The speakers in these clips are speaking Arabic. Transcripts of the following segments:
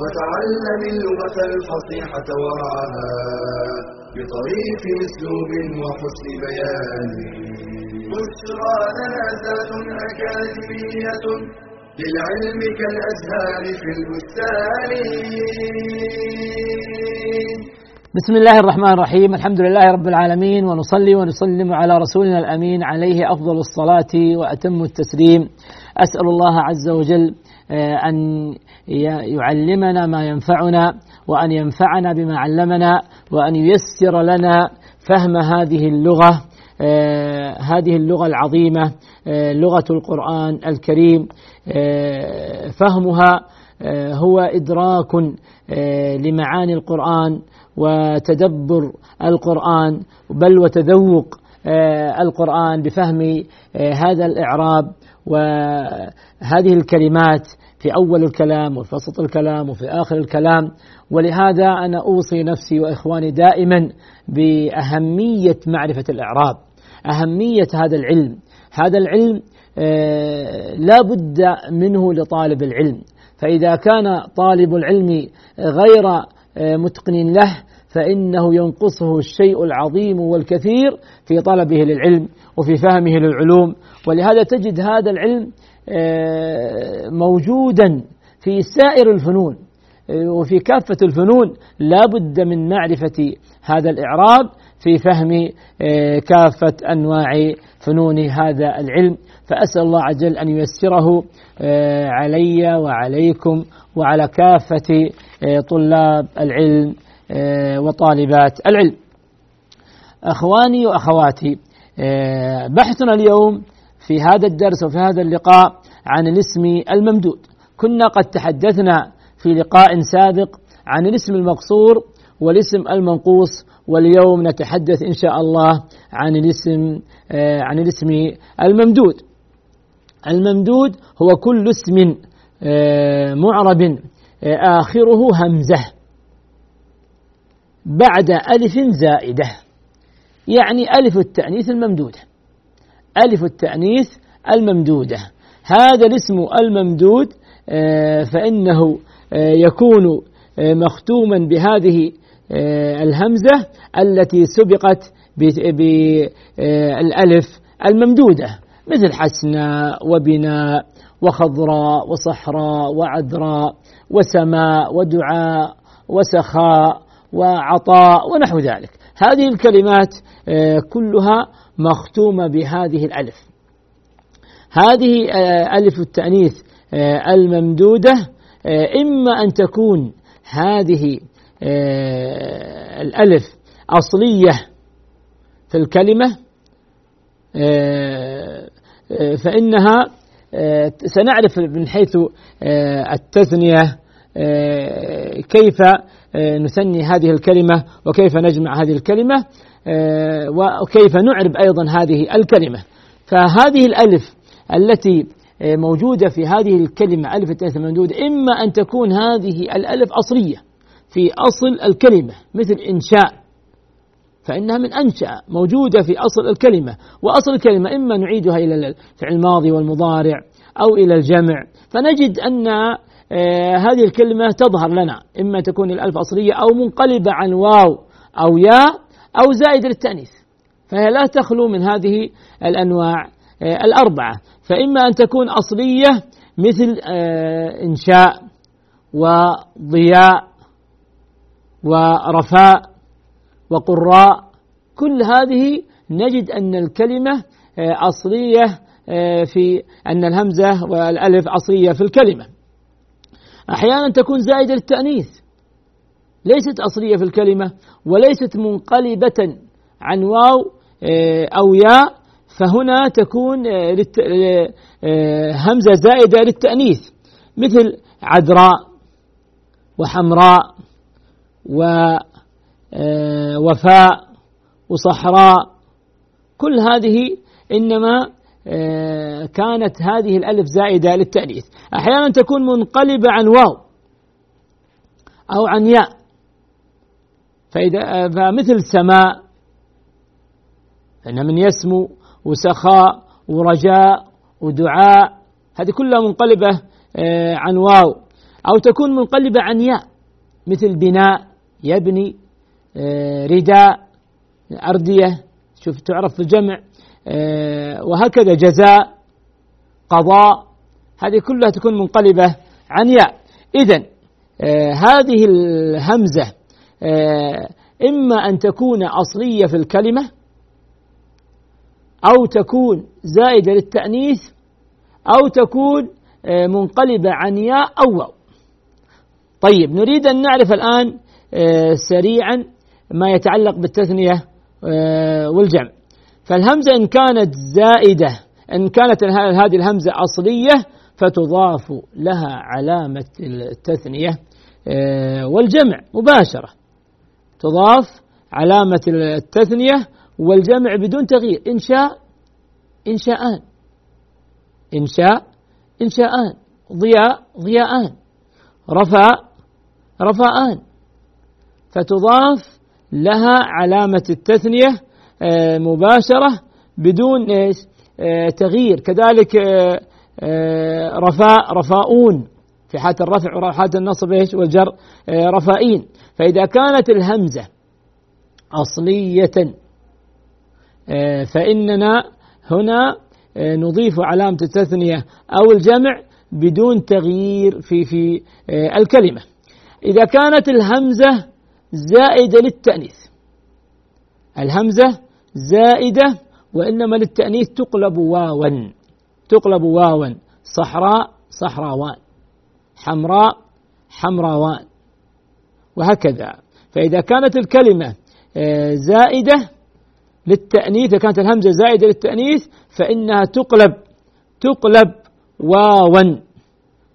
وتعلم اللغة الفصيحة ورعاها بطريف أسلوب وحسن بيان. بشرى لنا ذات أكاديمية للعلم كالأزهار في البستان. بسم الله الرحمن الرحيم. الحمد لله رب العالمين ونصلي ونسلم على رسولنا الأمين عليه أفضل الصلاة وأتم التسليم. أسأل الله عز وجل أن يعلمنا ما ينفعنا وأن ينفعنا بما علمنا وأن ييسر لنا فهم هذه اللغة هذه اللغة العظيمة لغة القرآن الكريم. فهمها هو إدراك لمعاني القرآن وتدبر القرآن بل وتذوق القرآن بفهم هذا الإعراب. وهذه الكلمات في أول الكلام وفي وسط الكلام وفي آخر الكلام. ولهذا أنا أوصي نفسي وإخواني دائما بأهمية معرفة الإعراب أهمية هذا العلم. هذا العلم لا بد منه لطالب العلم. فإذا كان طالب العلم غير متقن له فإنه ينقصه الشيء العظيم والكثير في طلبه للعلم وفي فهمه للعلوم. ولهذا تجد هذا العلم موجودا في سائر الفنون وفي كافة الفنون لا بد من معرفة هذا الإعراب في فهم كافة أنواع فنون هذا العلم. فأسأل الله عز وجل أن ييسره علي وعليكم وعلى كافة طلاب العلم وطالبات العلم. أخواني وأخواتي بحثنا اليوم في هذا الدرس وفي هذا اللقاء عن الاسم الممدود. كنا قد تحدثنا في لقاء سابق عن الاسم المقصور والاسم المنقوص واليوم نتحدث إن شاء الله عن الاسم عن الاسم الممدود. الممدود هو كل اسم معرب آخره همزة. بعد ألف زائدة. يعني ألف التأنيث الممدودة. ألف التأنيث الممدودة. هذا الاسم الممدود فإنه يكون مختوما بهذه الهمزة التي سبقت بالألف الممدودة. مثل حسناء وبناء وخضراء وصحراء وعذراء وسماء ودعاء وسخاء وعطاء ونحو ذلك. هذه الكلمات كلها مختومة بهذه الألف. هذه ألف التأنيث الممدودة إما أن تكون هذه الألف أصلية في الكلمة فإنها سنعرف من حيث التثنية كيف نثني هذه الكلمة وكيف نجمع هذه الكلمة وكيف نعرب أيضا هذه الكلمة. فهذه الألف التي موجودة في هذه الكلمة ألف التأنيث الممدودة إما أن تكون هذه الألف أصلية في أصل الكلمة مثل إنشاء فإنها من أنشأ موجودة في أصل الكلمة. وأصل الكلمة إما نعيدها إلى الفعل الماضي والمضارع أو إلى الجمع. فنجد أن هذه الكلمة تظهر لنا إما تكون الألف أصلية أو منقلبة عن واو أو ياء أو زائد للتأنيث فهي لا تخلو من هذه الأنواع الأربعة فإما أن تكون أصلية مثل إنشاء وضياء ورفاء وقراء كل هذه نجد أن الكلمة أصلية في أن الهمزة والألف أصلية في الكلمة. أحيانا تكون زائدة للتأنيث. ليست أصلية في الكلمة وليست منقلبة عن واو أو ياء. فهنا تكون همزة زائدة للتأنيث. مثل عذراء وحمراء ووفاء آه، وصحراء. كل هذه إنما آه، كانت هذه الألف زائدة للتأنيث. أحيانا تكون منقلبة عن واو أو عن ياء. فإذا فمثل سماء فإن من يسمو وسخاء ورجاء ودعاء. هذه كلها منقلبة آه، عن واو. أو تكون منقلبة عن ياء. مثل بناء يبني آه، رداء أردية. شوف تعرف في الجمع آه، وهكذا جزاء قضاء هذه كلها تكون منقلبة عن ياء. إذا هذه الهمزة إما أن تكون أصلية في الكلمة أو تكون زائدة للتأنيث أو تكون آه، منقلبة عن ياء أو واو. طيب نريد أن نعرف الآن آه، سريعا ما يتعلق بالتثنية آه، والجمع. فالهمزة إن كانت زائدة إن كانت هذه الهمزة أصلية فتضاف لها علامة التثنية والجمع مباشرة. تضاف علامة التثنية والجمع بدون تغيير. إنشاء إنشاءان إنشاء إنشاءان ضياء ضياءان. رفاء رفاءان. فتضاف لها علامة التثنية آه، مباشرة بدون إيش؟ آه، تغيير. كذلك آه، رفاء رفاؤون. في حالة الرفع وحالة النصب إيش؟ والجر رفائين. فإذا كانت الهمزة أصلية فإننا هنا آه، نضيف علامة التثنية أو الجمع بدون تغيير في في آه، الكلمة. إذا كانت الهمزة زائدة للتأنيث الهمزة زائدة وإنما للتأنيث تقلب واوا. تقلب واوا. صحراء صحراوان. حمراء حمراوان. وهكذا. فإذا كانت الكلمة آه، زائدة للتأنيث كانت الهمزة زائدة للتأنيث فإنها تقلب تقلب واوا.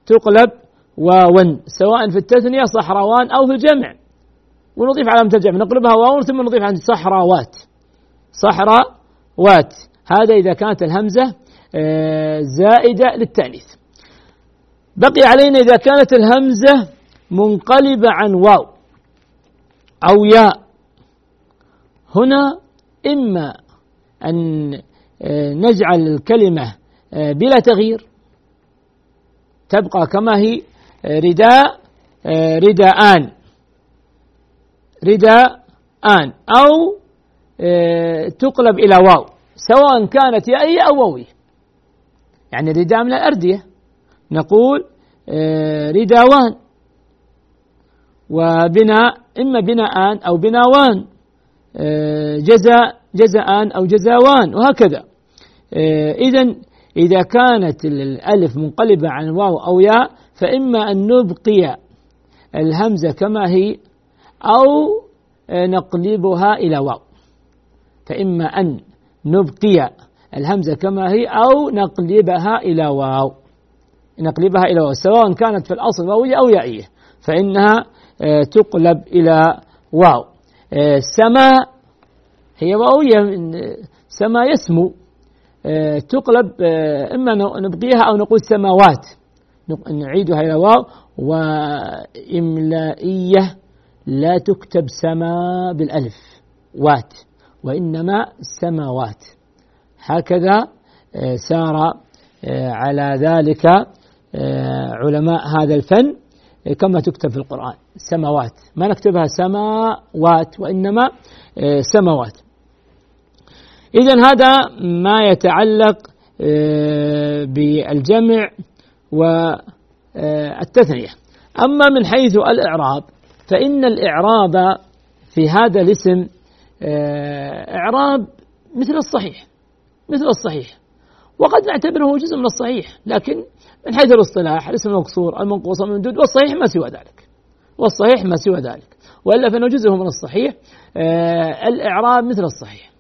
تقلب واوا. سواء في التثنية صحراوان أو في الجمع. ونضيف علامة الجمع. نقلبها واو ثم نضيف عند صحراوات. صحراوات هذا إذا كانت الهمزة آه، زائدة للتأنيث. بقي علينا إذا كانت الهمزة منقلبة عن واو أو ياء. هنا إما أن آه، نجعل الكلمة آه، بلا تغيير. تبقى كما هي رداء رداءان. رداءان. أو تقلب إلى واو سواء كانت يائية أو واوية يعني رداء من الأردية. نقول رداوان. وبناء إما بناءان أو بناوان. جزاء جزاءان أو جزاوان وهكذا. آه، إذا إذا كانت الألف منقلبة عن واو أو ياء فإما أن نبقي الهمزة كما هي أو آه، نقلبها إلى واو. فإما أن نبقي الهمزة كما هي أو نقلبها إلى واو. نقلبها إلى واو سواء كانت في الأصل واوية أو يائية فإنها آه، تقلب إلى واو. سماء هي واوية سما يسمو. آه، تقلب آه، إما نبقيها أو نقول سماوات. نعيدها إلى واو. وإملائية لا تكتب سما بالألف وات. وإنما سماوات هكذا آه، سار على ذلك علماء هذا الفن كما تكتب في القرآن. سماوات. ما نكتبها سماوات وإنما سماوات. إذا هذا ما يتعلق آه، بالجمع والتثنية أما من حيث الإعراب فإن الإعراب في هذا الاسم آه، إعراب مثل الصحيح مثل الصحيح. وقد نعتبره جزء من الصحيح لكن من حيث الاصطلاح الاسم المقصور المنقوص الممدود والصحيح ما سوى ذلك. والصحيح ما سوى ذلك. وإلا فإنه جزء من الصحيح. آه، الإعراب مثل الصحيح.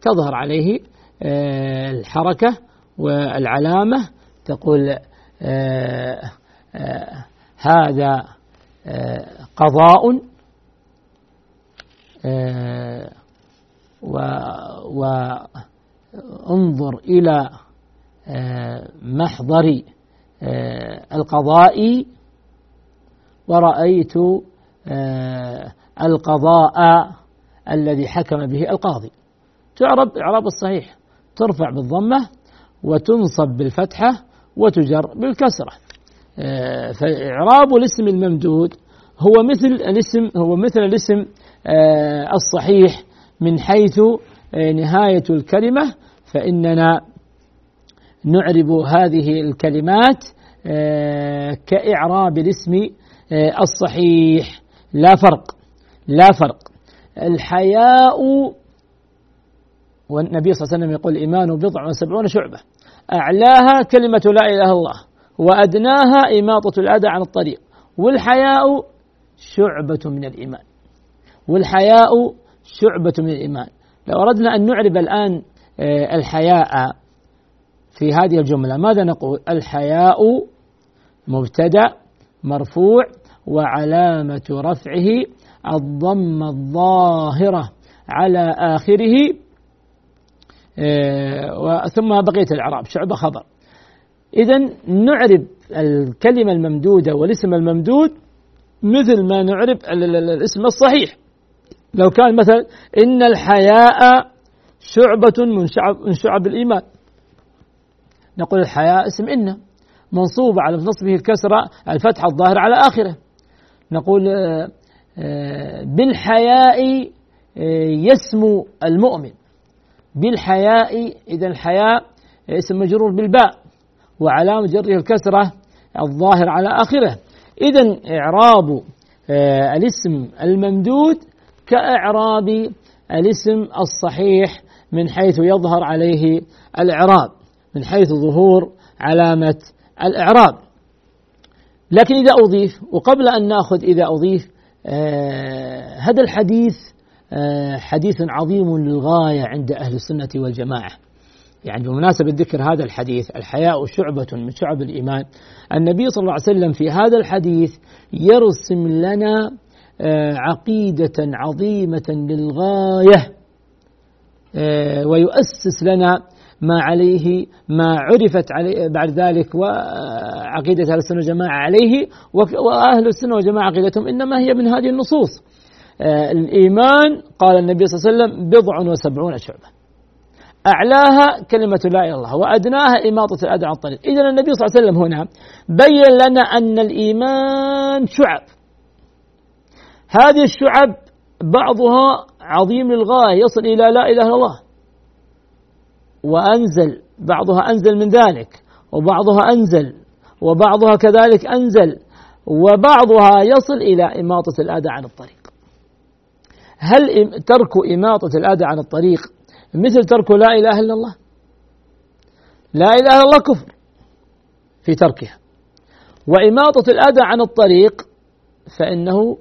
تظهر عليه آه، الحركة والعلامة. تقول آه، آه، هذا قضاء وانظر إلى محضر القضاء ورأيت القضاء الذي حكم به القاضي. تعرب إعراب الصحيح ترفع بالضمة وتنصب بالفتحة وتجر بالكسرة. آه، فإعراب الاسم الممدود هو مثل الاسم هو مثل الاسم آه، الصحيح من حيث آه، نهاية الكلمة فإننا نعرب هذه الكلمات كإعراب الاسم الصحيح. لا فرق لا فرق. الحياء والنبي صلى الله عليه وسلم يقول الإيمان بضع وسبعون شعبة. أعلاها كلمة لا إله إلا الله وأدناها إماطة الأذى عن الطريق. والحياء شعبة من الإيمان. والحياء شعبة من الإيمان. لو أردنا أن نعرب الآن آه، الحياء في هذه الجملة ماذا نقول؟ الحياء مبتدأ مرفوع وعلامة رفعه الضم الظاهرة على آخره آه، ثم بقية الإعراب شعبة خبر. إذا نعرب الكلمة الممدودة والاسم الممدود مثل ما نعرب الاسم الصحيح. لو كان مثلا إن الحياء شعبة من شعب من شعب الإيمان. نقول الحياء اسم إن منصوب على نصبه الكسرة الفتحة الظاهرة على آخره. نقول آه، آه، بالحياء يسمو المؤمن. بالحياء إذا الحياء اسم مجرور بالباء وعلامة جره الكسرة الظاهر على آخره. إذا إعراب آه، الاسم الممدود كإعراب الاسم الصحيح من حيث يظهر عليه الإعراب من حيث ظهور علامة الإعراب. لكن إذا أضيف وقبل أن نأخذ إذا أضيف آه، هذا الحديث آه، حديث عظيم للغاية عند أهل السنة والجماعة. يعني بمناسبة ذكر هذا الحديث الحياء شعبة من شعب الإيمان النبي صلى الله عليه وسلم في هذا الحديث يرسم لنا عقيدة عظيمة للغاية آه، ويؤسس لنا ما عليه ما عرفت عليه بعد ذلك وعقيدة أهل السنة والجماعة عليه وأهل السنة والجماعة عقيدتهم إنما هي من هذه النصوص. آه، الإيمان قال النبي صلى الله عليه وسلم بضع وسبعون شعبة. أعلاها كلمة لا إله إلا الله وأدناها إماطة الأذى عن الطريق. إذا النبي صلى الله عليه وسلم هنا بين لنا أن الإيمان شعب. هذه الشعب بعضها عظيم للغاية يصل إلى لا إله إلا الله. وأنزل بعضها أنزل من ذلك وبعضها أنزل وبعضها كذلك أنزل وبعضها يصل إلى إماطة الأذى عن الطريق. هل ترك إماطة الأذى عن الطريق مثل ترك لا إله إلا الله؟ لا إله إلا الله كفر في تركها. وإماطة الأذى عن الطريق فإنه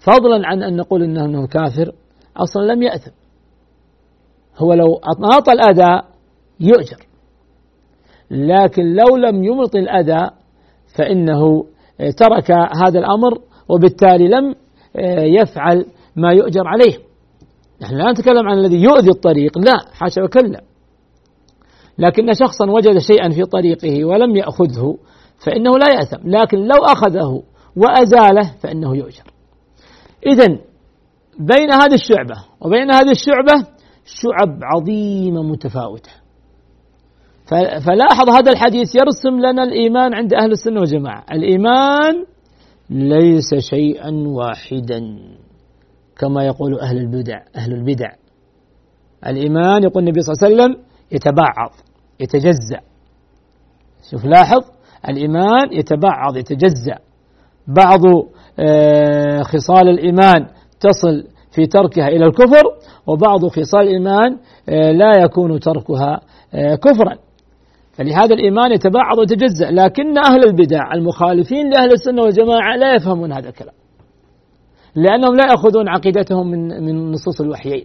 فضلا عن أن نقول إنه, إنه كافر أصلا لم يأثم. هو لو أماط الأذى يؤجر. لكن لو لم يمط الأذى فإنه ترك هذا الأمر وبالتالي لم يفعل ما يؤجر عليه. نحن لا نتكلم عن الذي يؤذي الطريق لا حاشا وكلا. لكن شخصا وجد شيئا في طريقه ولم يأخذه فإنه لا يأثم. لكن لو أخذه وأزاله فإنه يؤجر. إذا بين هذه الشعبة وبين هذه الشعبة شعب عظيمة متفاوتة. فلاحظ هذا الحديث يرسم لنا الإيمان عند أهل السنة والجماعة. الإيمان ليس شيئا واحدا كما يقول أهل البدع أهل البدع. الإيمان يقول النبي صلى الله عليه وسلم يتبعض يتجزأ. شوف لاحظ الإيمان يتبعض يتجزأ. بعض خصال الإيمان تصل في تركها إلى الكفر وبعض خصال الإيمان آه، لا يكون تركها آه، كفرا. فلهذا الإيمان يتبعض ويتجزأ لكن أهل البدع المخالفين لأهل السنة والجماعة لا يفهمون هذا الكلام. لأنهم لا يأخذون عقيدتهم من من نصوص الوحيين.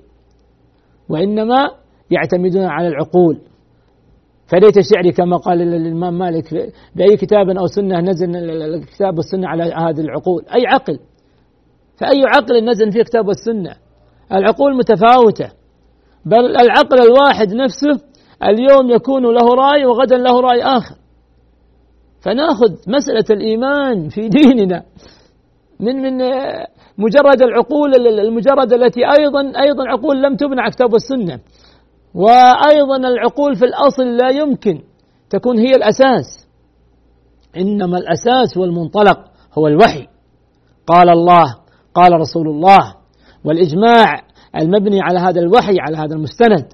وإنما يعتمدون على العقول. فليت شعري كما قال الإمام مالك بأي كتاب أو سنة نزل الكتاب والسنة على هذه العقول؟ أي عقل. فأي عقل نزل فيه كتاب والسنة العقول متفاوتة. بل العقل الواحد نفسه اليوم يكون له رأي وغدا له رأي آخر. فناخذ مسألة الإيمان في ديننا من من مجرد العقول المجردة التي أيضا أيضا عقول لم تبنى على الكتاب والسنة وأيضا العقول في الأصل لا يمكن تكون هي الأساس. إنما الأساس والمنطلق هو الوحي. قال الله قال رسول الله والإجماع المبني على هذا الوحي على هذا المستند.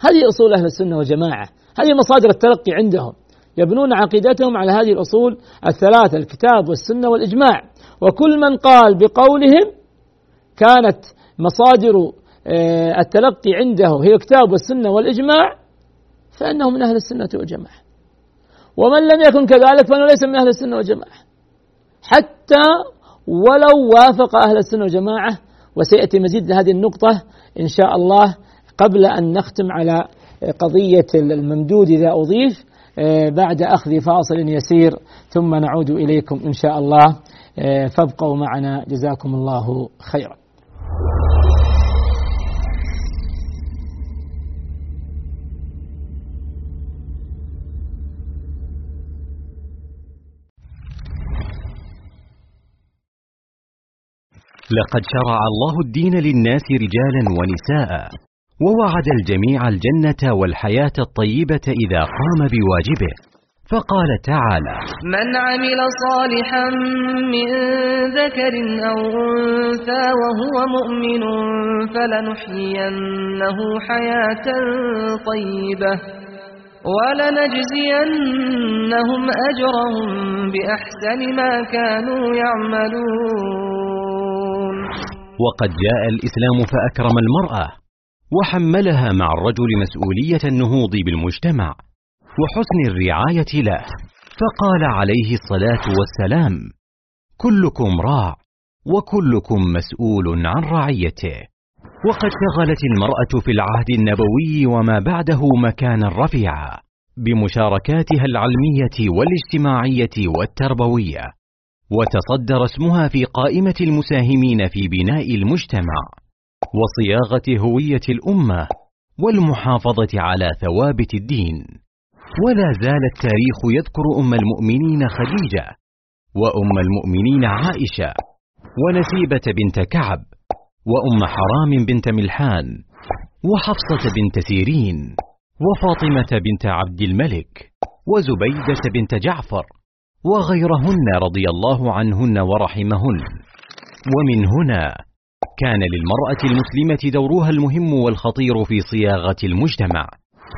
هذه أصول أهل السنة والجماعة. هذه مصادر التلقي عندهم. يبنون عقيدتهم على هذه الأصول الثلاثة الكتاب والسنة والإجماع. وكل من قال بقولهم كانت مصادر التلقي عنده هي الكتاب والسنة والإجماع فإنه من أهل السنة والجماعة. ومن لم يكن كذلك فإنه ليس من أهل السنة والجماعة. حتى ولو وافق أهل السنة والجماعة وسيأتي مزيد هذه النقطة إن شاء الله قبل أن نختم على قضية الممدود إذا أضيف آه، بعد أخذ فاصل يسير ثم نعود إليكم إن شاء الله آه، فابقوا معنا جزاكم الله خيرا. لقد شرع الله الدين للناس رجالا ونساء ووعد الجميع الجنة والحياة الطيبة إذا قام بواجبه. فقال تعالى من عمل صالحا من ذكر أو أنثى وهو مؤمن فلنحيينه حياة طيبة ولنجزينهم أجرهم بأحسن ما كانوا يعملون. وقد جاء الإسلام فأكرم المرأة وحملها مع الرجل مسؤولية النهوض بالمجتمع وحسن الرعاية له. فقال عليه الصلاة والسلام كلكم راع وكلكم مسؤول عن رعيته. وقد شغلت المرأة في العهد النبوي وما بعده مكانا رفيعا بمشاركاتها العلمية والاجتماعية والتربوية. وتصدر اسمها في قائمة المساهمين في بناء المجتمع وصياغة هوية الأمة والمحافظة على ثوابت الدين. ولا زال التاريخ يذكر أم المؤمنين خديجة وأم المؤمنين عائشة ونسيبة بنت كعب وأم حرام بنت ملحان وحفصة بنت سيرين وفاطمة بنت عبد الملك وزبيدة بنت جعفر وغيرهن رضي الله عنهن ورحمهن. ومن هنا كان للمرأة المسلمة دورها المهم والخطير في صياغة المجتمع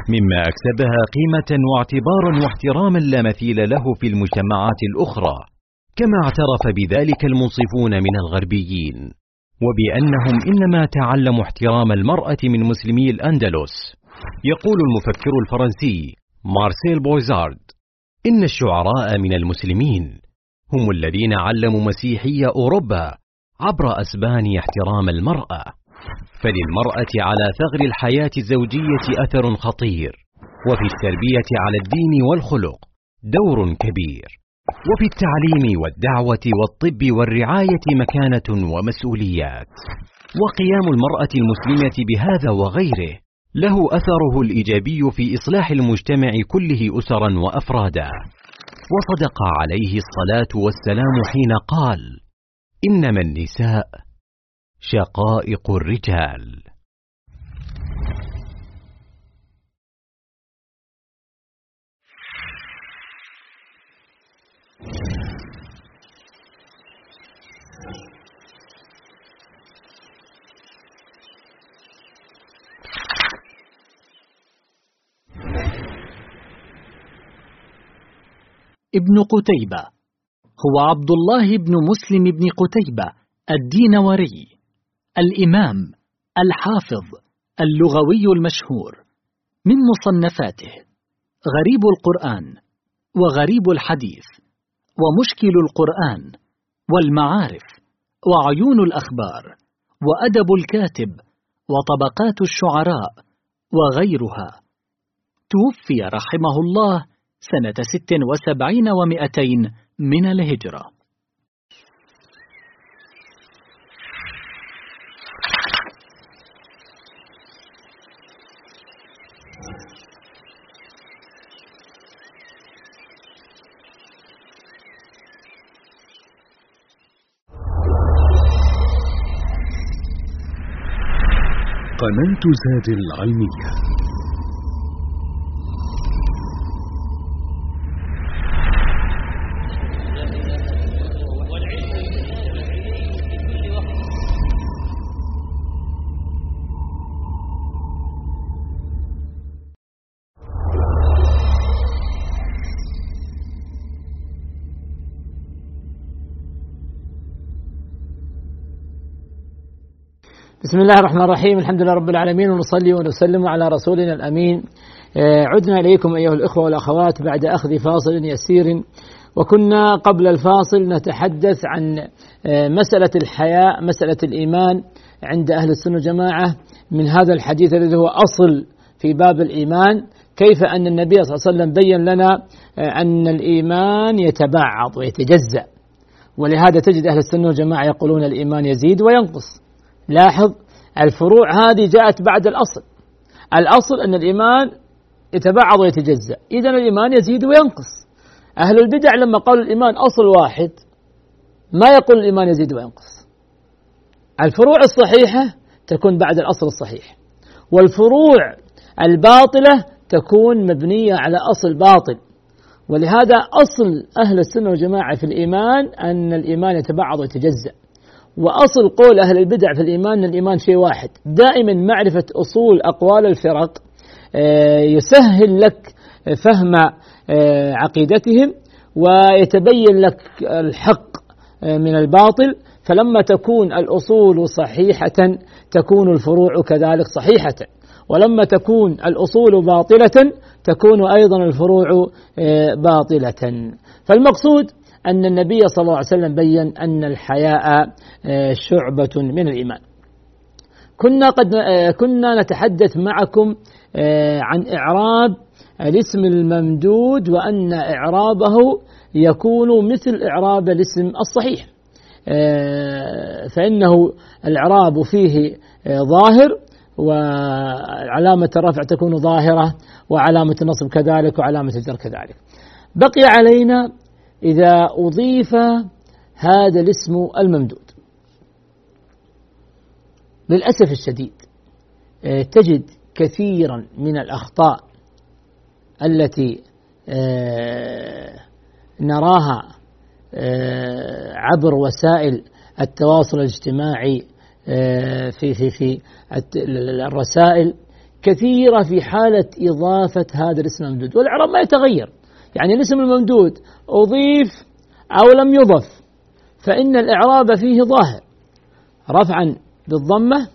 مما أكسبها قيمة واعتبارا واحتراما لا مثيل له في المجتمعات الأخرى كما اعترف بذلك المنصفون من الغربيين. وبأنهم إنما تعلموا احترام المرأة من مسلمي الأندلس يقول المفكر الفرنسي مارسيل بويزارد. إن الشعراء من المسلمين هم الذين علموا مسيحي أوروبا عبر أسبان احترام المرأة. فللمرأة على ثغر الحياة الزوجية أثر خطير وفي التربية على الدين والخلق دور كبير وفي التعليم والدعوة والطب والرعاية مكانة ومسؤوليات. وقيام المرأة المسلمة بهذا وغيره له أثره الإيجابي في إصلاح المجتمع كله أسرا وأفرادا. وصدق عليه الصلاة والسلام حين قال إنما النساء شقائق الرجال. ابن قتيبة. هو عبد الله بن مسلم بن قتيبة الدينوري. الإمام الحافظ اللغوي المشهور. من مصنفاته غريب القرآن وغريب الحديث ومشكل القرآن والمعارف وعيون الأخبار وأدب الكاتب وطبقات الشعراء وغيرها. توفي رحمه الله سنة ست وسبعين ومائتين من الهجرة. قناة زاد العلمية. بسم الله الرحمن الرحيم. الحمد لله رب العالمين ونصلي ونسلم على رسولنا الأمين. آه، عدنا إليكم أيها الإخوة والأخوات بعد أخذ فاصل يسير. وكنا قبل الفاصل نتحدث عن آه، مسألة الحياء مسألة الإيمان عند أهل السنة والجماعة من هذا الحديث الذي هو أصل في باب الإيمان كيف أن النبي صلى الله عليه وسلم بين لنا آه، أن الإيمان يتبعض ويتجزأ ولهذا تجد أهل السنة والجماعة يقولون الإيمان يزيد وينقص. لاحظ الفروع هذه جاءت بعد الأصل. الأصل أن الإيمان يتبعض ويتجزأ. إذا الإيمان يزيد وينقص. أهل البدع لما قالوا الإيمان أصل واحد ما يقول الإيمان يزيد وينقص. الفروع الصحيحة تكون بعد الأصل الصحيح. والفروع الباطلة تكون مبنية على أصل باطل. ولهذا أصل أهل السنة والجماعة في الإيمان أن الإيمان يتبعض ويتجزأ. وأصل قول أهل البدع في الإيمان أن الإيمان شيء واحد. دائما معرفة أصول أقوال الفرق آه، يسهل لك فهم آه، عقيدتهم ويتبين لك الحق آه، من الباطل. فلما تكون الأصول صحيحة تكون الفروع كذلك صحيحة. ولما تكون الأصول باطلة تكون أيضا الفروع باطلة. فالمقصود أن النبي صلى الله عليه وسلم بين أن الحياء آه، شعبة من الإيمان. كنا قد آه، كنا نتحدث معكم آه، عن إعراب الاسم الممدود وأن إعرابه يكون مثل إعراب الاسم الصحيح. فإنه الإعراب فيه ظاهر وعلامة الرفع تكون ظاهرة وعلامة النصب كذلك وعلامة الجر كذلك. بقي علينا إذا أضيف هذا الاسم الممدود. للأسف الشديد آه، تجد كثيرا من الأخطاء التي آه، نراها آه، عبر وسائل التواصل الاجتماعي في في في الرسائل كثيرة في حالة إضافة هذا الاسم الممدود. والإعراب ما يتغير. يعني الاسم الممدود أضيف أو لم يضف فإن الإعراب فيه ظاهر رفعا بالضمة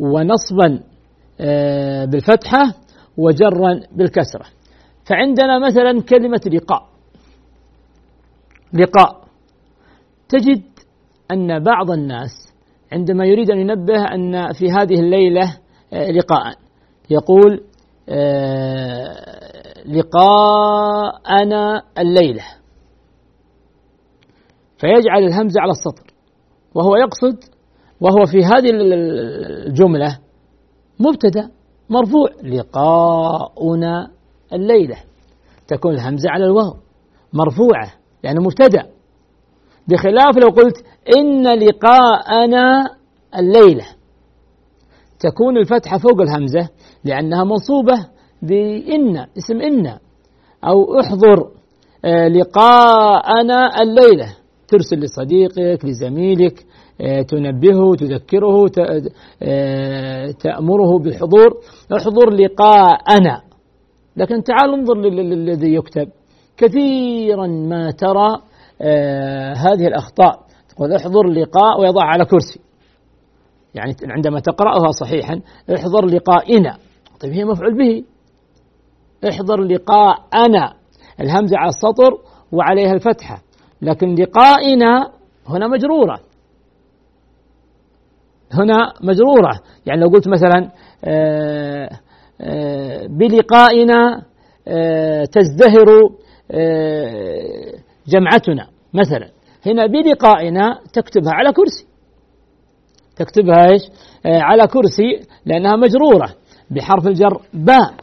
ونصبا آه، بالفتحة وجرا بالكسرة. فعندنا مثلا كلمة لقاء. لقاء. تجد أن بعض الناس عندما يريد أن ينبه أن في هذه الليلة آه، لقاء يقول آه، لقاءنا الليلة. فيجعل الهمزة على السطر. وهو يقصد وهو في هذه الجملة مبتدأ مرفوع لقاؤنا الليلة. تكون الهمزة على الواو مرفوعة لأنه مبتدأ. بخلاف لو قلت إن لقاءنا الليلة. تكون الفتحة فوق الهمزة لأنها منصوبة بإن اسم إن أو احضر آه، لقاءنا الليلة. ترسل لصديقك لزميلك آه، تنبهه تذكره آه، تأمره بالحضور احضر لقاءنا. لكن تعال انظر للذي يكتب. كثيرا ما ترى هذه الأخطاء. تقول احضر لقاء ويضع على كرسي. يعني عندما تقرأها صحيحا احضر لقائنا. طيب هي مفعول به. احضر لقاءنا الهمزة على السطر وعليها الفتحة لكن لقائنا هنا مجرورة. هنا مجرورة. يعني لو قلت مثلا آه، بلقائنا تزدهر جمعتنا مثلا. هنا بلقائنا تكتبها على كرسي. تكتبها إيش؟ على كرسي لأنها مجرورة. بحرف الجر باء.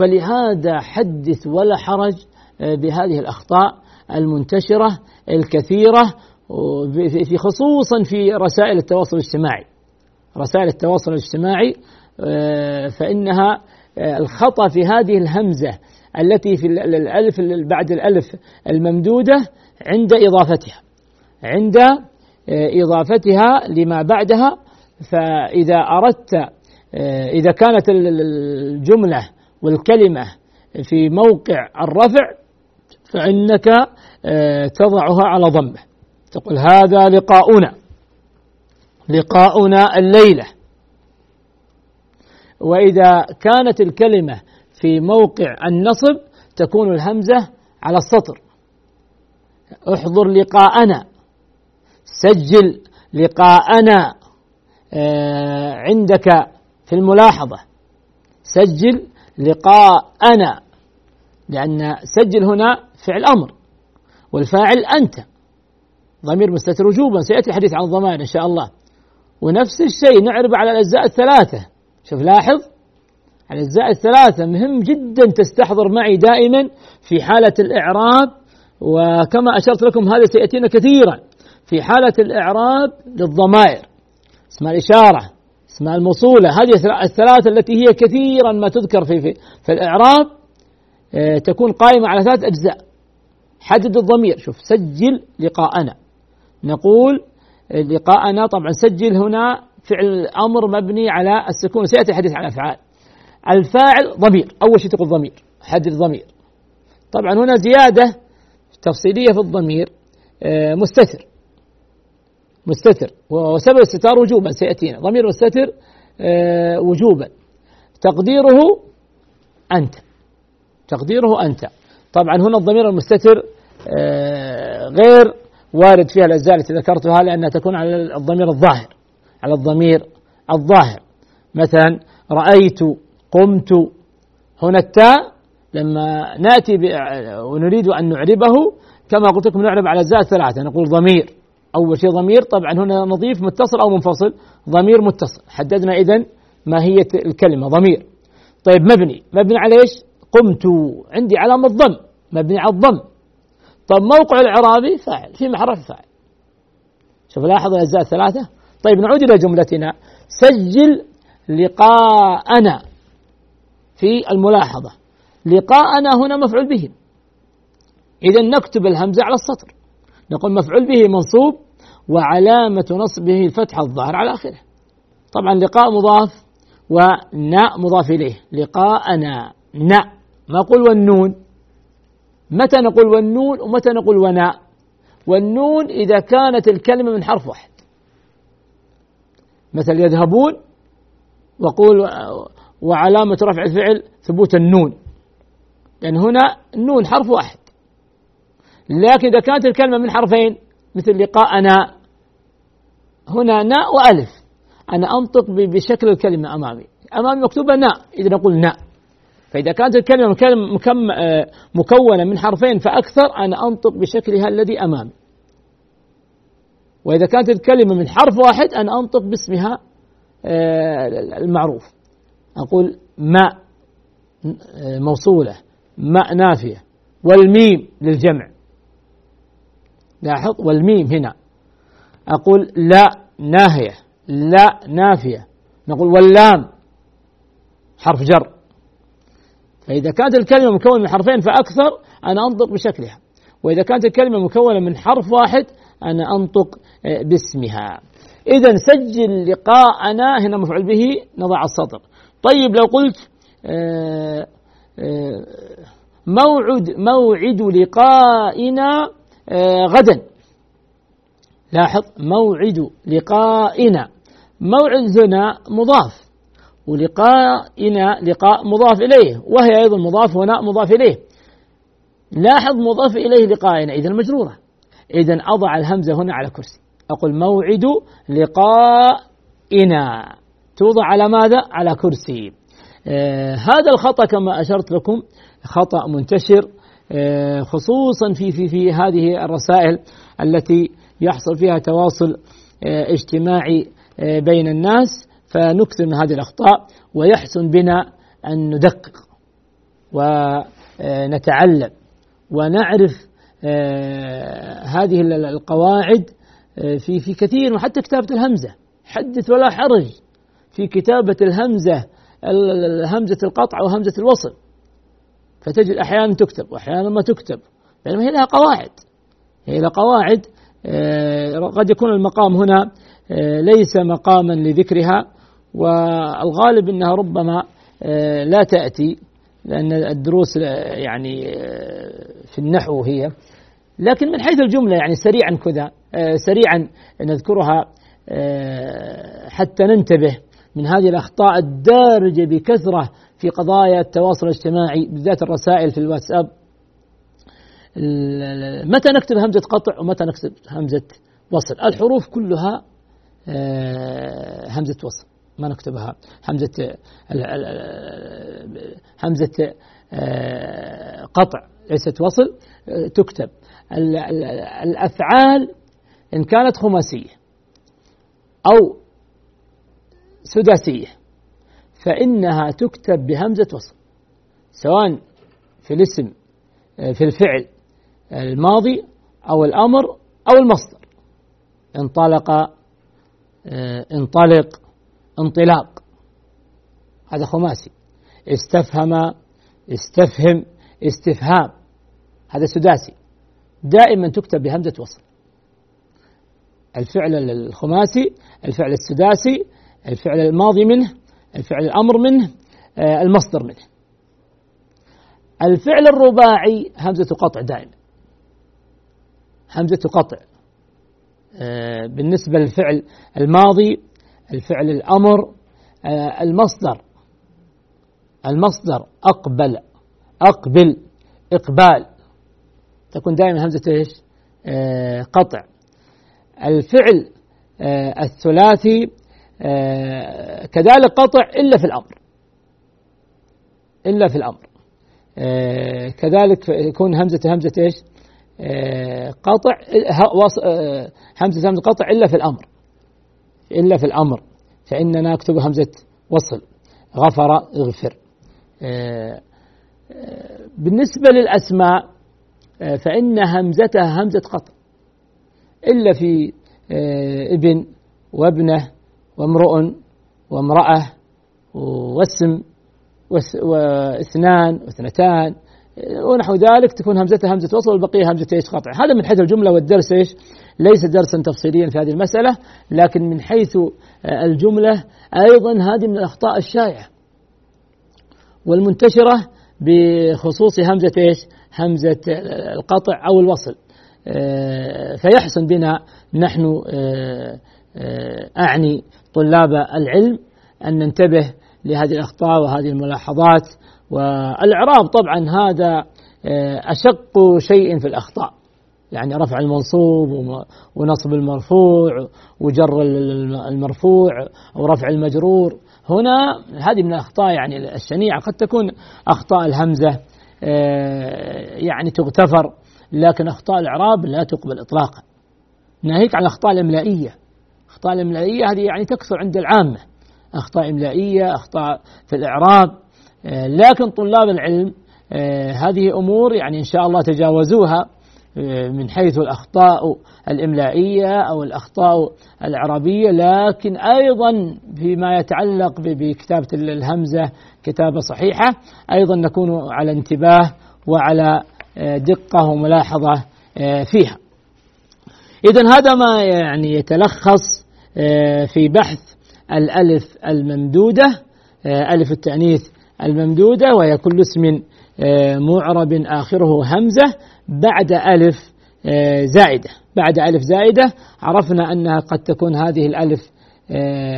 فلهذا حدث ولا حرج بهذه الأخطاء المنتشرة الكثيرة في خصوصا في رسائل التواصل الاجتماعي. رسائل التواصل الاجتماعي فإنها الخطأ في هذه الهمزة التي في الألف بعد الألف الممدودة عند إضافتها. عند إضافتها لما بعدها فإذا أردت إذا كانت الجملة والكلمة في موقع الرفع فإنك تضعها على ضمه. تقول هذا لقاؤنا لقاؤنا الليلة. وإذا كانت الكلمة في موقع النصب تكون الهمزة على السطر. احضر لقاءنا سجل لقاءنا آه، عندك في الملاحظة. سجل لقاءنا لأن سجل هنا فعل أمر والفاعل أنت. ضمير مستتر وجوبا سيأتي الحديث عن الضمائر إن شاء الله. ونفس الشيء نعرب على الأجزاء الثلاثة. شوف لاحظ الأجزاء الثلاثة مهم جدا تستحضر معي دائما في حالة الإعراب وكما أشرت لكم هذا سيأتينا كثيرا في حالة الإعراب للضمائر. اسم الإشارة. اسم الموصولة. هذه الثلاثة التي هي كثيرا ما تذكر في في, في الإعراب آه، تكون قائمة على ثلاث أجزاء. حدد الضمير. شوف سجل لقاءنا. نقول آه، لقاءنا طبعا سجل هنا فعل أمر مبني على السكون. سيأتي الحديث عن الأفعال الفاعل ضمير. أول شيء تقول ضمير. حدد ضمير. طبعا هنا زيادة تفصيلية في الضمير آه، مستتر. مستتر. وسبب الستار وجوبا سيأتينا. ضمير مستتر آه، وجوبا. تقديره أنت. تقديره أنت. طبعا هنا الضمير المستتر آه، غير وارد فيها الأجزاء التي ذكرتها لأنها تكون على الضمير الظاهر. على الضمير الظاهر. مثلا رأيت قمت. هنا التاء لما نأتي ونريد أن نعربه كما قلت لكم نعرب على الزاء الثلاثه نقول ضمير. أول شيء ضمير طبعا هنا نضيف متصل أو منفصل ضمير متصل. حددنا اذا ماهيه الكلمة ضمير. طيب مبني. مبني على إيش؟ قمت. عندي علامة ضم. مبني على الضم. طيب موقع الإعرابي فاعل. في محرف فاعل. شوف لاحظ الأجزاء الثلاثة. طيب نعود إلى جملتنا. سجل لقاءنا في الملاحظة. لقاءنا هنا مفعول به. إذا نكتب الهمزة على السطر. نقول مفعول به منصوب وعلامة نصبه الفتحة الظاهر على آخره. طبعا لقاء مضاف وناء مضاف إليه. لقاءنا ناء. ما نقول والنون. متى نقول والنون ومتى نقول وناء؟ والنون إذا كانت الكلمة من حرف واحد. مثل يذهبون وقول وعلامة رفع الفعل ثبوت النون. لأن يعني هنا النون حرف واحد. لكن إذا كانت الكلمة من حرفين مثل لقاءنا هنا ناء وألف. أنا أنطق بشكل الكلمة أمامي. أمامي مكتوبة ناء إذا نقول ناء فإذا كانت الكلمة آه، مكونة من حرفين فأكثر أنا أنطق بشكلها الذي أمامي. وإذا كانت الكلمة من حرف واحد أنا أنطق باسمها آه، المعروف. أقول ماء موصولة ماء نافية. والميم للجمع. لاحظ؟ والميم هنا. أقول لا ناهية لا نافية. نقول واللام حرف جر. فإذا كانت الكلمة مكونة من حرفين فأكثر أنا أنطق بشكلها. وإذا كانت الكلمة مكونة من حرف واحد أنا أنطق آه، باسمها. إذا سجل لقاءنا هنا مفعول به نضع السطر. طيب لو قلت آه، آه، موعد موعد لقائنا غدا. لاحظ موعد لقائنا. موعد هنا مضاف ولقائنا لقاء مضاف إليه وهي أيضا مضاف هنا مضاف إليه. لاحظ مضاف إليه لقائنا إذا مجرورة. إذا أضع الهمزة هنا على كرسي. أقول موعد لقائنا. توضع على ماذا؟ على كرسي. هذا الخطأ كما أشرت لكم خطأ منتشر. خصوصا في في في هذه الرسائل التي يحصل فيها تواصل اجتماعي بين الناس فنكثر من هذه الأخطاء ويحسن بنا أن ندقق ونتعلم ونعرف آه، هذه القواعد آه، في في كثير وحتى كتابة الهمزة حدث ولا حرج في كتابة الهمزة همزة القطع وهمزة الوصل. فتجد أحيانا تكتب وأحيانا ما تكتب بينما هي لها قواعد. هي لها قواعد آه، قد يكون المقام هنا ليس مقاما لذكرها والغالب إنها ربما لا تأتي لأن الدروس يعني في النحو هي. لكن من حيث الجملة يعني سريعا كذا آه، سريعا نذكرها آه، حتى ننتبه من هذه الأخطاء الدارجة بكثرة في قضايا التواصل الاجتماعي بالذات الرسائل في الواتساب. متى نكتب همزة قطع ومتى نكتب همزة وصل؟ الحروف كلها آه، همزة وصل ما نكتبها. همزة همزة قطع ليست وصل تكتب. الأفعال إن كانت خماسية أو سداسية فإنها تكتب بهمزة وصل سواء في الاسم في الفعل الماضي أو الأمر أو المصدر. انطلق انطلق انطلاق. هذا خماسي. استفهم استفهم استفهام. هذا سداسي. دائما تكتب بهمزة وصل. الفعل الخماسي الفعل السداسي الفعل الماضي منه. الفعل الأمر منه آه، المصدر منه. الفعل الرباعي همزة قطع دائما همزة قطع آه، بالنسبة للفعل الماضي الفعل الأمر آه، المصدر. المصدر أقبل أقبل إقبال. تكون دائما همزة؟ آه قطع. الفعل الثلاثي كذلك قطع إلا في الأمر. إلا في الأمر. آه كذلك يكون همزة همزة إيش؟ آه قطع آه همزة همزة قطع إلا في الأمر. إلا في الأمر. فإننا نكتب همزة وصل. غفر اغفر. آه آه بالنسبة للأسماء آه، فإن همزتها همزة قطع. إلا في آه، ابن وابنة وامرؤ وامرأة واسم واثنان واثنتان آه، ونحو ذلك تكون همزتها همزة وصل والبقية همزة إيش قطع. هذا من حيث الجملة والدرس إيش؟ ليس درسا تفصيليا في هذه المسألة لكن من حيث الجملة أيضا هذه من الأخطاء الشائعة والمنتشرة بخصوص همزة إيش؟ همزة القطع أو الوصل. آه، فيحسن بنا نحن آه، آه، أعني طلاب العلم أن ننتبه لهذه الأخطاء وهذه الملاحظات والإعراب. طبعا هذا أشق شيء في الأخطاء يعني رفع المنصوب ونصب المرفوع وجر المرفوع ورفع المجرور. هنا هذه من الأخطاء يعني الشنيعة. قد تكون أخطاء الهمزة آه، يعني تغتفر لكن أخطاء الإعراب لا تقبل إطلاقا. ناهيك عن الأخطاء الإملائية. أخطاء الإملائية هذه يعني تكثر عند العامة. أخطاء إملائية أخطاء في الإعراب. آه، لكن طلاب العلم آه، هذه أمور يعني إن شاء الله تجاوزوها من حيث الأخطاء الإملائية أو الأخطاء الإعرابية. لكن أيضا فيما يتعلق بكتابة الهمزة كتابة صحيحة أيضا نكون على انتباه وعلى آه، دقة وملاحظة آه، فيها. إذا هذا ما يعني يتلخص آه، في بحث الألف الممدودة ألف التأنيث الممدودة وهي كل اسم معرب آخره همزة بعد ألف زائدة. بعد ألف زائدة عرفنا أنها قد تكون هذه الألف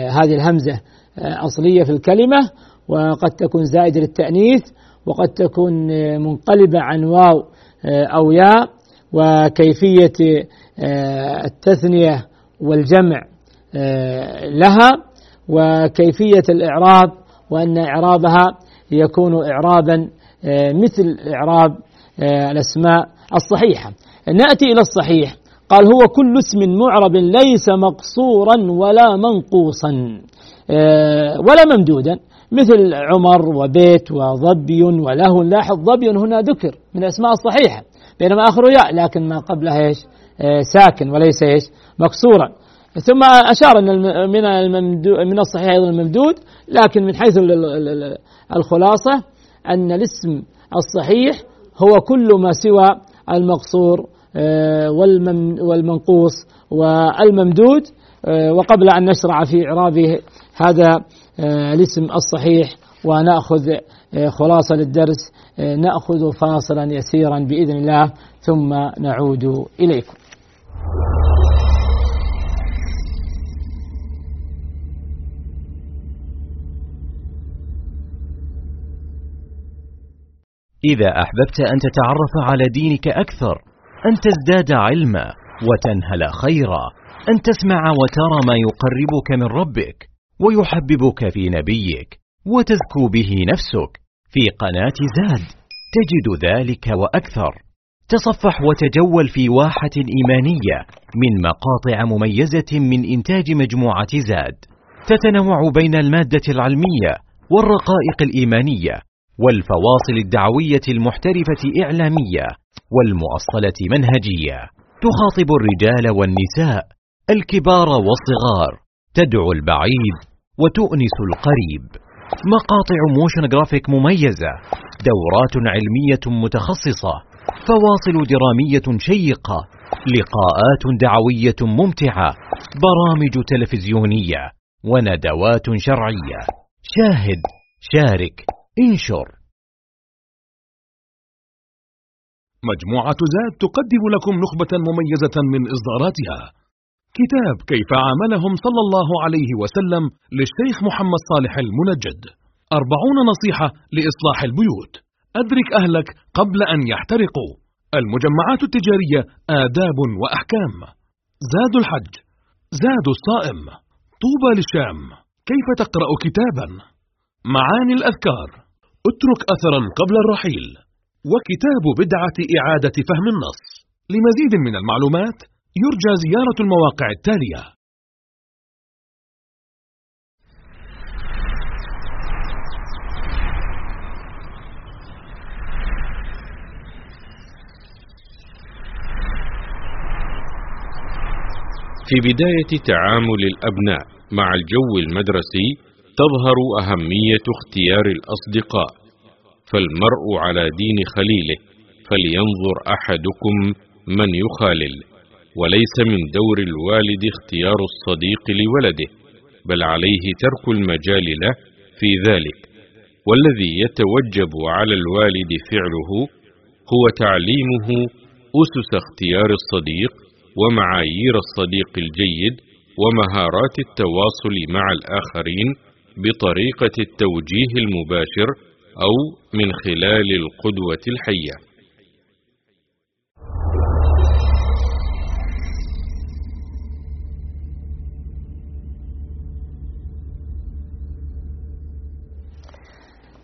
هذه الهمزة أصلية في الكلمة وقد تكون زائدة للتأنيث وقد تكون منقلبة عن واو آه، أو ياء وكيفية آه، التثنية والجمع آه، لها وكيفية الإعراب وأن إعرابها يكون إعرابا آه، مثل إعراب آه، الأسماء الصحيحة. نأتي إلى الصحيح. قال هو كل اسم معرب ليس مقصورا ولا منقوصا آه، ولا ممدودا مثل عمر وبيت وظبي وله لاحظ ظبي هنا ذكر من الأسماء الصحيحة بينما آخره ياء لكن ما قبلها إيش؟ ساكن وليس إيش؟ مكسورا. ثم أشار أن من من الصحيح أيضا الممدود لكن من حيث الخلاصة أن الاسم الصحيح هو كل ما سوى المقصور آه، والمنقوص والممدود آه، وقبل أن نشرع في إعراب هذا آه، الاسم الصحيح ونأخذ خلاصة للدرس نأخذ فاصلا يسيرا بإذن الله ثم نعود إليكم. إذا أحببت أن تتعرف على دينك أكثر أن تزداد علما وتنهل خيرا أن تسمع وترى ما يقربك من ربك ويحببك في نبيك وتزكو به نفسك في قناة زاد تجد ذلك وأكثر. تصفح وتجول في واحة إيمانية من مقاطع مميزة من إنتاج مجموعة زاد تتنوع بين المادة العلمية والرقائق الإيمانية والفواصل الدعوية المحترفة إعلامية والمؤصلة منهجية. تخاطب الرجال والنساء الكبار والصغار تدعو البعيد وتؤنس القريب. مقاطع motion graphic مميزة دورات علمية متخصصة فواصل درامية شيقة لقاءات دعوية ممتعة برامج تلفزيونية وندوات شرعية. شاهد شارك انشر. مجموعة زاد تقدم لكم نخبة مميزة من إصداراتها. كتاب كيف عاملهم صلى الله عليه وسلم للشيخ محمد صالح المنجد. أربعون نصيحة لإصلاح البيوت. أدرك أهلك قبل أن يحترقوا. المجمعات التجارية آداب وأحكام. زاد الحج. زاد الصائم. طوبى للشام. كيف تقرأ كتابا؟ معاني الأذكار. اترك أثرا قبل الرحيل. وكتاب بدعة إعادة فهم النص. لمزيد من المعلومات يرجى زيارة المواقع التالية. في بداية تعامل الأبناء مع الجو المدرسي تظهر أهمية اختيار الأصدقاء فالمرء على دين خليله فلينظر أحدكم من يخالل وليس من دور الوالد اختيار الصديق لولده بل عليه ترك المجال له في ذلك والذي يتوجب على الوالد فعله هو تعليمه أسس اختيار الصديق ومعايير الصديق الجيد ومهارات التواصل مع الآخرين بطريقة التوجيه المباشر أو من خلال القدوة الحية.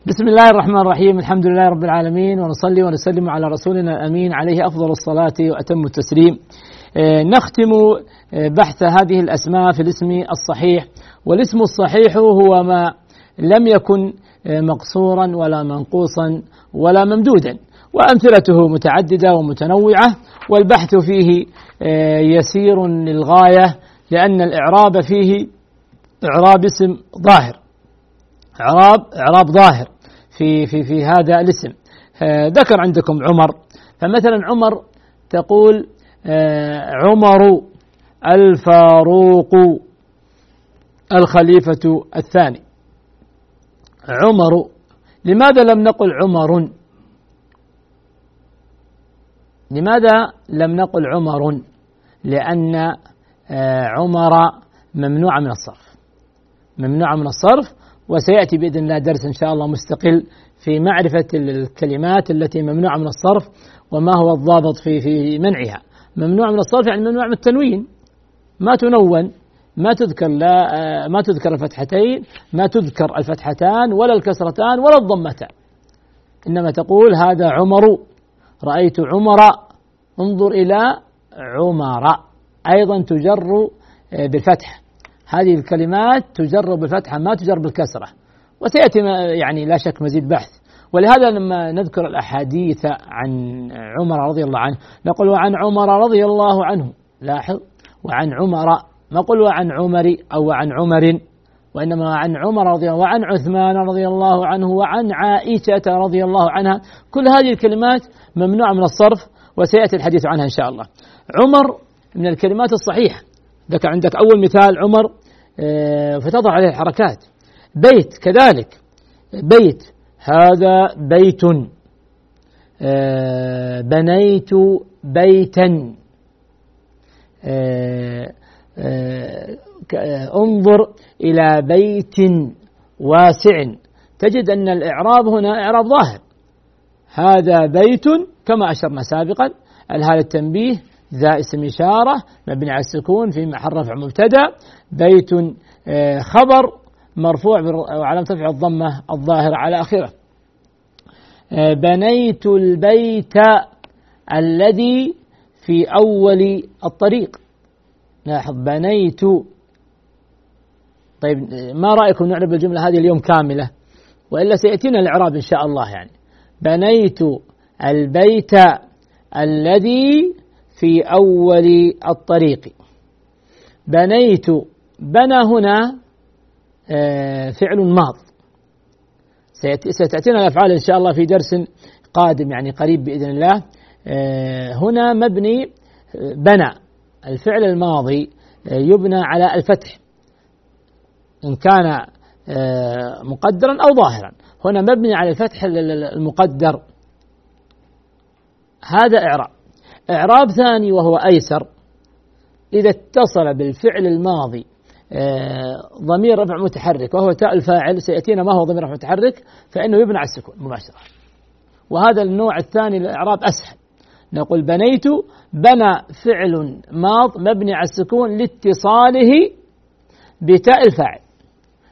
بسم الله الرحمن الرحيم الحمد لله رب العالمين ونصلي ونسلم على رسولنا الأمين عليه أفضل الصلاة وأتم التسليم. نختم آه، بحث هذه الأسماء في الاسم الصحيح والاسم الصحيح هو ما لم يكن آه، مقصورا ولا منقوصا ولا ممدودا وأمثلته متعددة ومتنوعة والبحث فيه يسير للغاية لأن الإعراب فيه إعراب اسم ظاهر إعراب إعراب ظاهر في في في هذا الاسم. ذكر عندكم عمر فمثلا عمر تقول آه، عمر الفاروق الخليفة الثاني. عمر لماذا لم نقل عمر؟ لماذا لم نقل عمر؟ لأن آه، عمر ممنوع من الصرف. ممنوع من الصرف وسيأتي بإذن الله درس إن شاء الله مستقل في معرفة الكلمات التي ممنوعة من الصرف وما هو الضابط في في منعها. ممنوع من الصرف يعني ممنوع من التنوين. ما تنون ما تذكر لا آه، ما تذكر الفتحتين ما تذكر الفتحتان ولا الكسرتان ولا الضمتان. إنما تقول هذا عمر رأيت عمر انظر إلى عمر. أيضا تجر آه، بالفتح. هذه الكلمات تجر بالفتحة ما تجر بالكسرة. وسيأتي يعني لا شك مزيد بحث. ولهذا لما نذكر الأحاديث عن عمر رضي الله عنه نقول وعن عمر رضي الله عنه لاحظ وعن عمر ما قل وعن عمر أو عن عمر وإنما عن عمر رضي الله وعن عثمان رضي الله عنه وعن عائشة رضي الله عنها. كل هذه الكلمات ممنوعة من الصرف وسيأتي الحديث عنها إن شاء الله. عمر من الكلمات الصحيحة. ذكر عندك أول مثال عمر آه، فتضع عليه الحركات. بيت كذلك. بيت هذا بيت آه، بنيت بيتا آه، انظر إلى بيت واسع. تجد أن الإعراب هنا إعراب ظاهر. هذا بيت كما أشرنا سابقا الهاء التنبيه ذا اسم إشارة مبني على السكون في محل رفع مبتدأ بيت آه، خبر مرفوع وعلامة رفع الضمة الظاهرة على آخره. آه، بنيت البيت الذي في أول الطريق. لاحظ بنيت. طيب ما رأيكم نعرب الجملة هذه اليوم كاملة؟ وإلا سيأتينا الإعراب إن شاء الله يعني. بنيت البيت الذي في أول الطريق. بنيت بنى هنا آه، فعل ماض. ستأتينا الأفعال إن شاء الله في درس قادم يعني قريب بإذن الله. آه، هنا مبني آه، بنى. الفعل الماضي يبنى على الفتح. إن كان مقدرا أو ظاهرا. هنا مبني على الفتح المقدر. هذا إعراب. إعراب ثاني وهو أيسر. إذا اتصل بالفعل الماضي آه، ضمير رفع متحرك وهو تاء الفاعل سيأتينا ما هو ضمير رفع متحرك فإنه يبنى على السكون مباشرة. وهذا النوع الثاني للإعراب أسهل. نقول بنيت بنى فعل ماض مبني على السكون لاتصاله بتاء الفاعل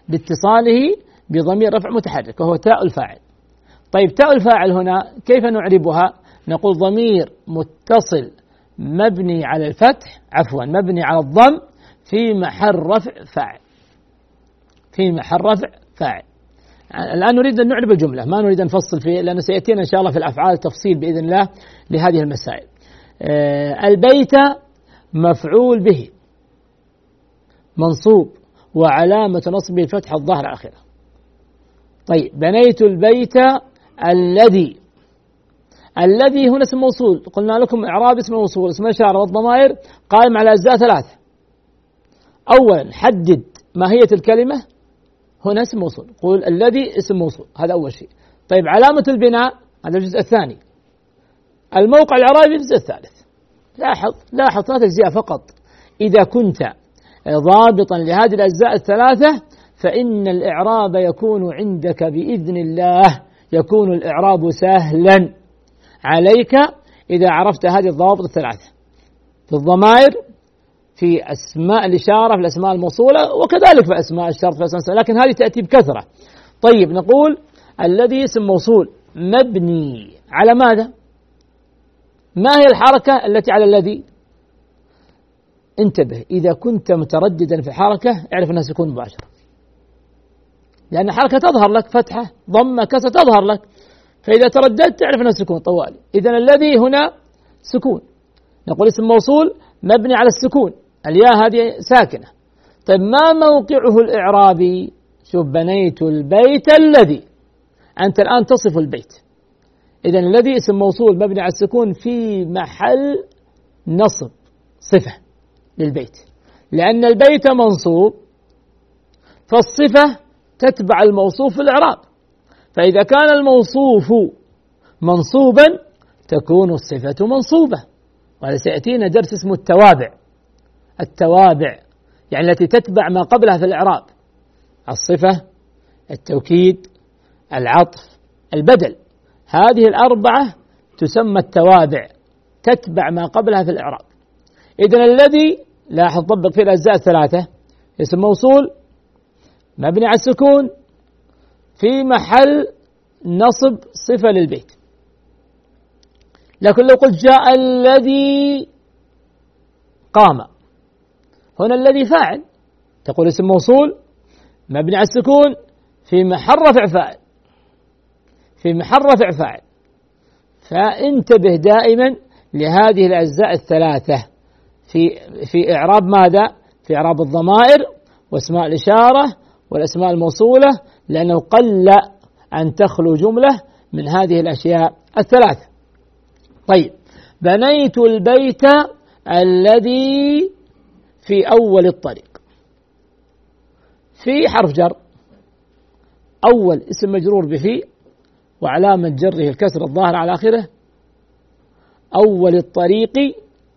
لاتصاله بضمير رفع متحرك وهو تاء الفاعل. طيب تاء الفاعل هنا كيف نعربها؟ نقول ضمير متصل مبني على الفتح عفوا مبني على الضم في محل رفع فاعل. في محل رفع فاعل. الآن نريد أن نعرب الجملة. ما نريد أن نفصل فيه لأنه سيأتينا إن شاء الله في الأفعال تفصيل بإذن الله لهذه المسائل. آه البيت مفعول به. منصوب. وعلامة نصبه الفتح الظاهر آخره. طيب بنيت البيت الذي. الذي هنا اسم موصول. قلنا لكم إعراب اسم موصول. اسم الإشارة والضمائر قائم على أجزاء ثلاثة. أولا حدد ماهية الكلمة. هنا اسم موصول. قول الذي اسم موصول. هذا أول شيء. طيب علامة البناء هذا الجزء الثاني. الموقع الإعرابي الجزء الثالث. لاحظ لاحظ ثلاث أجزاء فقط. إذا كنت ضابطا لهذه الأجزاء الثلاثة فإن الإعراب يكون عندك بإذن الله. يكون الإعراب سهلا عليك إذا عرفت هذه الضوابط الثلاثة. في الضمائر في أسماء الإشارة في الأسماء الموصولة وكذلك في أسماء الشرط في أسماء لكن هذه تأتي بكثرة. طيب نقول الذي اسم موصول مبني على ماذا؟ ما هي الحركة التي على الذي؟ انتبه إذا كنت مترددا في حركة اعرف أنها سكون مباشرة. لأن حركة تظهر لك فتحة ضمة كسر تظهر لك. فإذا ترددت تعرف أنه سكون طوالي إذا الذي هنا سكون. نقول اسم موصول مبني على السكون. الياء هذه ساكنة. طيب ما موقعه الإعرابي شوف بنيت البيت الذي. أنت الآن تصف البيت. إذا الذي اسم موصول مبني على السكون في محل نصب صفة للبيت. لأن البيت منصوب فالصفة تتبع الموصوف في الإعراب. فإذا كان الموصوف منصوبا تكون الصفة منصوبة. وهذا سيأتينا درس اسمه التوابع. التوابع يعني التي تتبع ما قبلها في الإعراب. الصفة التوكيد العطف البدل. هذه الأربعة تسمى التوابع تتبع ما قبلها في الإعراب. إذا الذي لاحظ طبق في الأجزاء الثلاثة اسم موصول مبني على السكون في محل نصب صفة للبيت. لكن لو قلت جاء الذي قام هنا الذي فاعل تقول اسم موصول مبني على السكون في محل رفع فاعل. في محل رفع فاعل. فانتبه دائما لهذه الأجزاء الثلاثة. في في إعراب ماذا؟ في إعراب الضمائر وأسماء الإشارة والأسماء الموصولة لأنه قل أن تخلو جملة من هذه الأشياء الثلاثة. طيب بنيت البيت الذي في أول الطريق. في حرف جر. أول اسم مجرور بفي وعلامة جره الكسر الظاهر على آخره. أول الطريق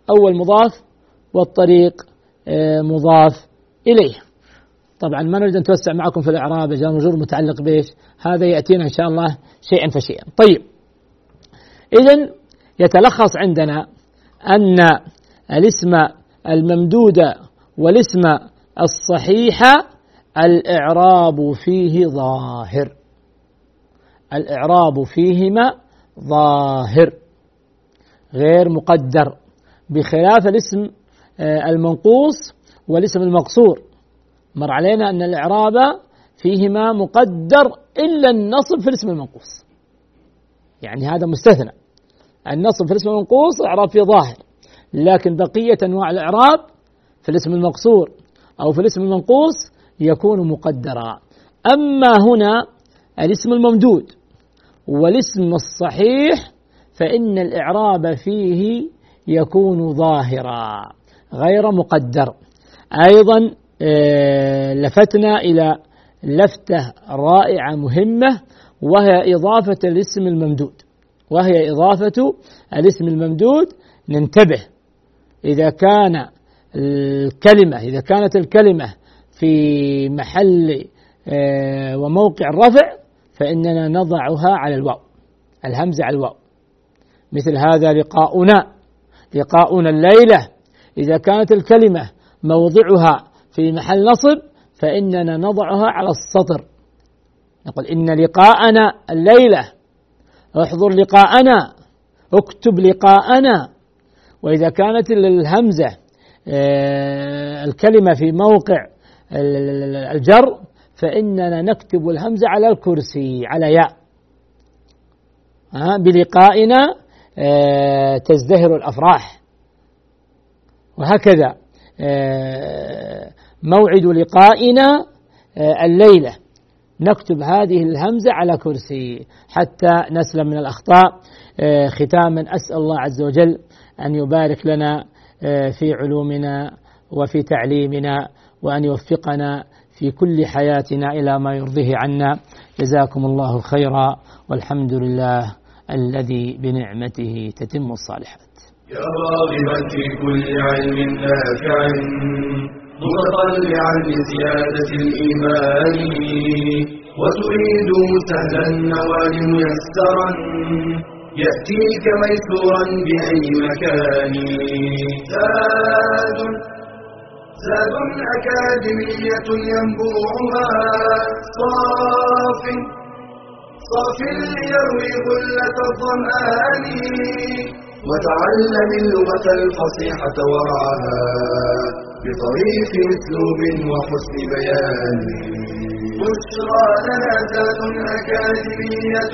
أول مضاف والطريق آه، مضاف إليه. طبعا ما نريد أن نتوسع معكم في الإعراب جار مجرور متعلق بإيش؟ هذا يأتينا إن شاء الله شيئا فشيئا. طيب. إذا يتلخص عندنا أن الاسم الممدود والاسم الصحيح الإعراب فيه ظاهر. الإعراب فيهما ظاهر. غير مقدر. بخلاف الاسم آه، المنقوص والاسم المقصور. مر علينا أن الإعراب فيهما مقدر إلا النصب في الاسم المنقوص. يعني هذا مستثنى. النصب في الاسم المنقوص إعراب فيه ظاهر. لكن بقية أنواع الإعراب في الاسم المقصور أو في الاسم المنقوص يكون مقدرا. أما هنا الاسم الممدود والاسم الصحيح فإن الإعراب فيه يكون ظاهرا غير مقدر. أيضا آه، لفتنا إلى لفتة رائعة مهمة وهي إضافة الاسم الممدود. وهي إضافة الاسم الممدود. ننتبه إذا كان الكلمة إذا كانت الكلمة في محل آه، وموقع الرفع فإننا نضعها على الواو الهمزة على الواو. مثل هذا لقاؤنا لقاؤنا الليلة. إذا كانت الكلمة موضعها في محل نصب فإننا نضعها على السطر. نقول إن لقاءنا الليلة. احضر لقاءنا اكتب لقاءنا. وإذا كانت الهمزة آه، الكلمة في موقع الجر فإننا نكتب الهمزة على الكرسي على ياء. بلقائنا آه، تزدهر الأفراح. وهكذا آه، موعد لقائنا آه، الليلة. نكتب هذه الهمزة على كرسي حتى نسلم من الأخطاء. ختاما أسأل الله عز وجل أن يبارك لنا في علومنا وفي تعليمنا وأن يوفقنا في كل حياتنا إلى ما يرضيه عنا. جزاكم الله خيرا والحمد لله الذي بنعمته تتم الصالحات. يا راغبا في كل علم نافع متطلعا لزيادة الإيمان وتريد سهلا النوال ميسرا يأتيك ميسورا بأي مكان. زاد زاد أكاديمية ينبوعها. صاف. صاف ليروي غلة الظمآن. وتعلم اللغة الفصيحة ورعاها بطريق أسلوب وحسن بيان. بشرى لنا ذات أكاديمية